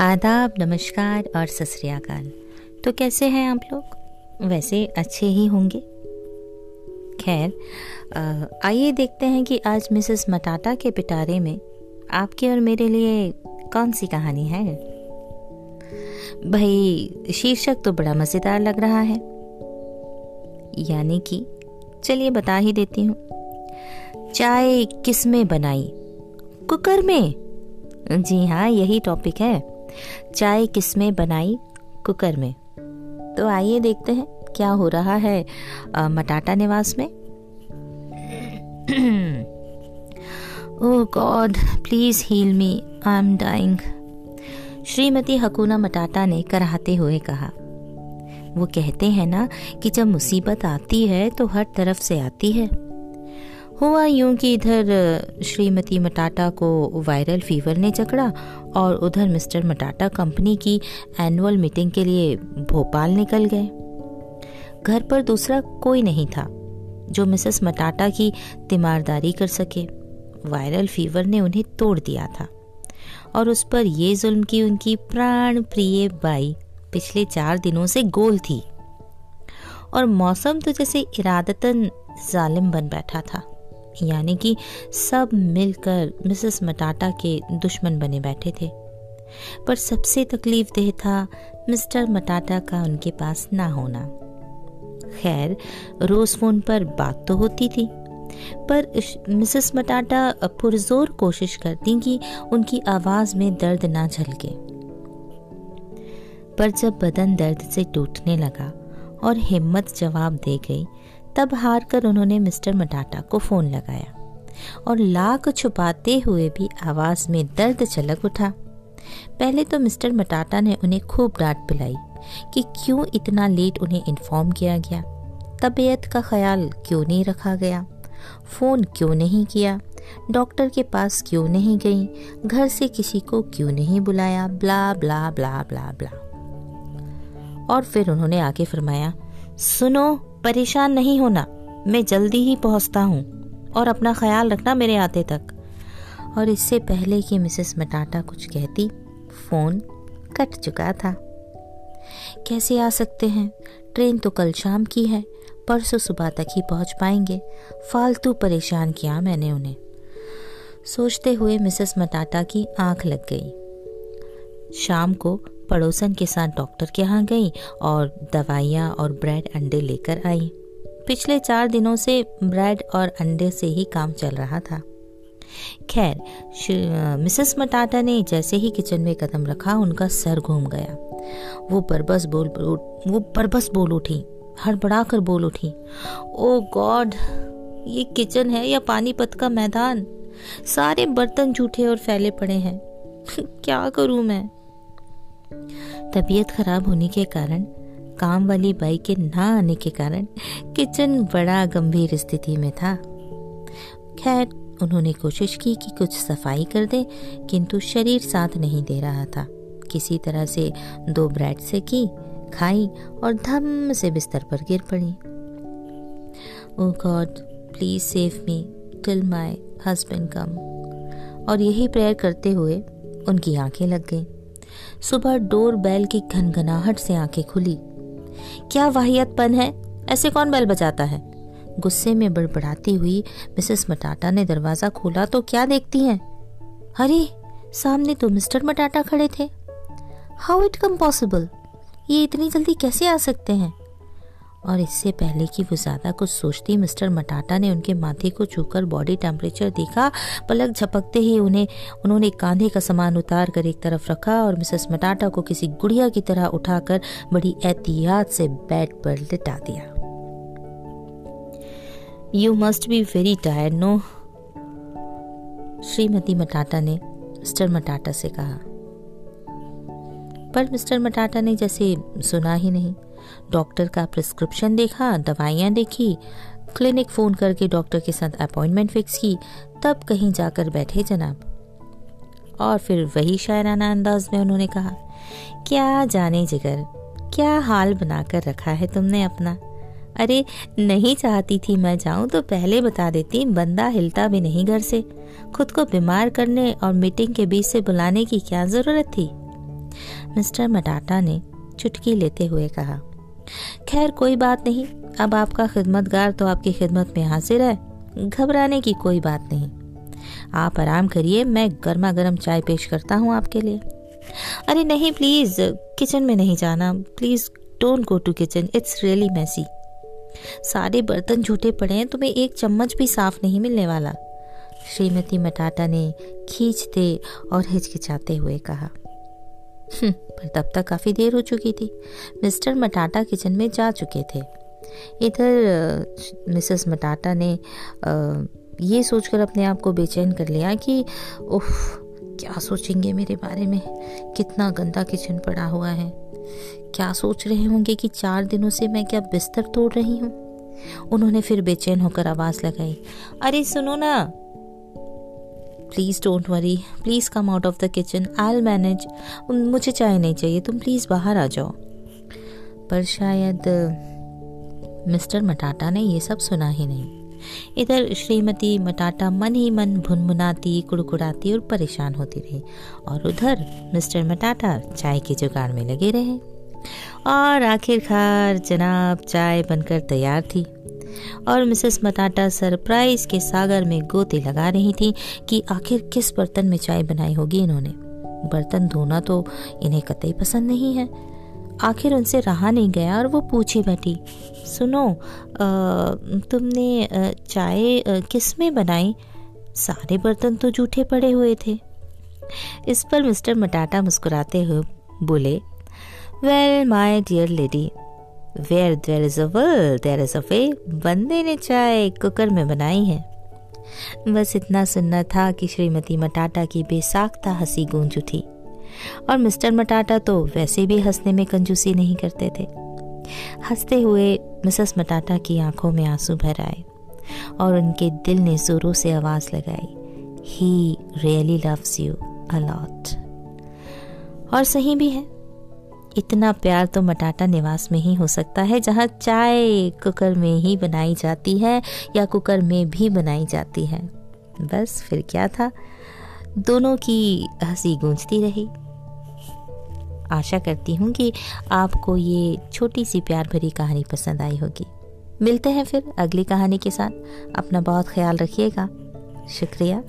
आदाब, नमस्कार और सत तो कैसे हैं आप लोग? वैसे अच्छे ही होंगे। खैर आइए देखते हैं कि आज मिसेस मटाटा के पिटारे में आपके और मेरे लिए कौन सी कहानी है। भाई, शीर्षक तो बड़ा मज़ेदार लग रहा है। यानी कि, चलिए बता ही देती हूँ। चाय किसमें बनाई? कुकर में? जी हाँ यही टॉपिक है। चाय किसमें बनाई? कुकर में। तो आइए देखते हैं, क्या हो रहा है मटाटा निवास में। ओह god please heal me I am dying Shrimati Hakuna Matata ने कराहते हुए कहा। वो कहते हैं ना कि जब मुसीबत आती है तो हर तरफ़ से आती है। हुआ यूँ कि इधर, श्रीमती मटाटा को वायरल फीवर ने जकड़ा और उधर मिस्टर मटाटा कंपनी की एनुअल मीटिंग के लिए भोपाल निकल गए। घर पर दूसरा कोई नहीं था जो मिसेस मटाटा की तिमारदारी कर सके। वायरल फीवर ने उन्हें तोड़ दिया था और उस पर ये जुल्म की उनकी प्राण प्रिय बाई पिछले चार दिनों से गोल थी और मौसम तो जैसे इरादतन जालिम बन बैठा था। यानी कि सब मिलकर मिसेस मटाटा के दुश्मन बने बैठे थे। पर सबसे तकलीफ़ देह था मिस्टर मटाटा का उनके पास ना होना। खैर, रोज फ़ोन पर बात तो होती थी, पर मिसेस मटाटा पुरजोर कोशिश करती कि उनकी आवाज़ में दर्द ना झलके। पर जब बदन दर्द से टूटने लगा और हिम्मत जवाब दे गई तब हार कर उन्होंने मिस्टर मटाटा को फ़ोन लगाया और लाख छुपाते हुए भी आवाज़ में दर्द चलक उठा। पहले तो मिस्टर मटाटा ने उन्हें खूब डांट पिलाई कि क्यों इतना लेट उन्हें इन्फॉर्म किया गया। तबीयत का ख्याल क्यों नहीं रखा गया? फ़ोन क्यों नहीं किया? डॉक्टर के पास क्यों नहीं गई? घर से किसी को क्यों नहीं बुलाया? Blah blah blah blah blah. और फिर उन्होंने आगे फरमाया, सुनो परेशान नहीं होना। मैं जल्दी ही पहुँचता हूँ और अपना ख्याल रखना मेरे आते तक। और इससे पहले कि मिसेस मटाटा कुछ कहती, फ़ोन कट चुका था। कैसे आ सकते हैं? ट्रेन तो कल शाम की है, परसों सुबह तक ही पहुँच पाएँगे। फालतू परेशान किया मैंने उन्हें। सोचते हुए मिसेस मटाटा की आँख लग गई। शाम को पड़ोसन के साथ डॉक्टर के यहाँ गई और दवाइयाँ और ब्रेड अंडे लेकर आई। पिछले चार दिनों से ब्रेड और अंडे से ही काम चल रहा था। खैर मिसेस मटाटा ने जैसे ही किचन में कदम रखा, उनका सर घूम गया। वो बरबस बोल, वो बरबस बोल उठी हड़बड़ा कर बोल उठी, ओ गॉड, ये किचन है या पानीपत का मैदान? सारे बर्तन जूठे और फैले पड़े हैं। क्या करूँ मैं? तबीयत खराब होने के कारण, काम वाली बाई के ना आने के कारण, किचन बड़ा गंभीर स्थिति में था। खैर, उन्होंने कोशिश की कि कुछ सफ़ाई कर दे, किंतु शरीर साथ नहीं दे रहा था। किसी तरह से दो ब्रेड से की, खाई और धम से बिस्तर पर गिर पड़ी। ओ god, please save me, till my husband come. और यही प्रेयर करते हुए उनकी आँखें लग गईं। सुबह डोर बैल की घनघनाहट से आँखें खुली। क्या वाहियतपन है? ऐसे कौन बैल बजाता है? गुस्से में बड़बड़ाती हुई मिसेस मटाटा ने दरवाज़ा खोला तो क्या देखती हैं? अरे, सामने तो मिस्टर मटाटा खड़े थे। How it come possible? ये इतनी जल्दी कैसे आ सकते हैं? और इससे पहले कि वो ज़्यादा कुछ सोचती, मिस्टर मटाटा ने उनके माथे को छूकर बॉडी टेम्परेचर देखा। पलक झपकते ही उन्हें, उन्होंने कांधे का सामान उतार कर एक तरफ़ रखा और मिसेस मटाटा को किसी गुड़िया की तरह उठाकर बड़ी एहतियात से बेड पर लिटा दिया। You must be very tired no Shrimati Matata ने मिस्टर मटाटा से कहा। पर मिस्टर मटाटा ने जैसे सुना ही नहीं। डॉक्टर का प्रिस्क्रिप्शन देखा, दवाइयाँ देखी, क्लिनिक फ़ोन करके डॉक्टर के साथ अपॉइंटमेंट फिक्स की, तब कहीं जाकर बैठे जनाब। और फिर वही शायराना अंदाज में उन्होंने कहा, क्या जाने जिगर, क्या हाल बनाकर रखा है तुमने अपना? अरे, नहीं चाहती थी मैं जाऊँ तो पहले बता देती, बंदा हिलता भी नहीं घर से। खुद को बीमार करने और मीटिंग के बीच से बुलाने की क्या ज़रूरत थी? मिस्टर मटाटा ने चुटकी लेते हुए कहा खैर, कोई बात नहीं। अब आपका खिदमतगार तो आपकी खिदमत में हाजिर है। घबराने की कोई बात नहीं। आप आराम करिए, मैं गर्मा गर्म चाय पेश करता हूँ आपके लिए। अरे नहीं प्लीज़ किचन में नहीं जाना। Please don't go to kitchen it's really messy सारे बर्तन झूठे पड़े हैं, तुम्हें एक चम्मच भी साफ़ नहीं मिलने वाला। श्रीमती मटाटा ने खींचते और हिचकिचाते हुए कहा। पर तब तक काफ़ी देर हो चुकी थी। मिस्टर मटाटा किचन में जा चुके थे। इधर मिसेस मटाटा ने ये सोचकर अपने आप को बेचैन कर लिया कि, उफ, क्या सोचेंगे मेरे बारे में? कितना गंदा किचन पड़ा हुआ है। क्या सोच रहे होंगे कि चार दिनों से मैं क्या बिस्तर तोड़ रही हूँ? उन्होंने फिर बेचैन होकर आवाज़ लगाई, अरे सुनो ना please don't worry please come out of the kitchen I'll manage मुझे चाय नहीं चाहिए, तुम प्लीज़ बाहर आ जाओ। पर शायद मिस्टर मटाटा ने ये सब सुना ही नहीं। इधर श्रीमती मटाटा मन ही मन भुनभुनाती कुड़कुड़ाती और परेशान होती रही। और उधर मिस्टर मटाटा चाय के जुगाड़ में लगे रहे। और आखिरकार जनाब चाय बनकर तैयार थी। और मिसेस मटाटा सरप्राइज़ के सागर में गोते लगा रही थी कि आखिर किस बर्तन में चाय बनाई होगी इन्होंने। बर्तन धोना तो इन्हें कतई पसंद नहीं है। आखिर उनसे रहा नहीं गया और वो पूछी बैठी सुनो आ, तुमने चाय किसमें बनाई? सारे बर्तन तो जूठे पड़े हुए थे। इस पर मिस्टर मटाटा मुस्कुराते हुए बोले well my dear lady where there is a will there is a way, बंदे ने चाय कुकर में बनाई है। बस इतना सुनना था कि श्रीमती मटाटा की बेसाख्ता हँसी गूंज उठी। और मिस्टर मटाटा तो वैसे भी हंसने में कंजूसी नहीं करते थे। हँसते हुए मिसेस मटाटा की आँखों में आँसू भर आए और उनके दिल ने जोरों से आवाज़ लगाई he really loves you a lot और सही भी है। इतना प्यार तो मटाटा निवास में ही हो सकता है, जहाँ चाय कुकर में ही बनाई जाती है या कुकर में भी बनाई जाती है। बस फिर क्या था? दोनों की हँसी गूंजती रही। आशा करती हूँ कि आपको ये छोटी सी प्यार भरी कहानी पसंद आई होगी। मिलते हैं फिर अगली कहानी के साथ। अपना बहुत ख्याल रखिएगा। शुक्रिया।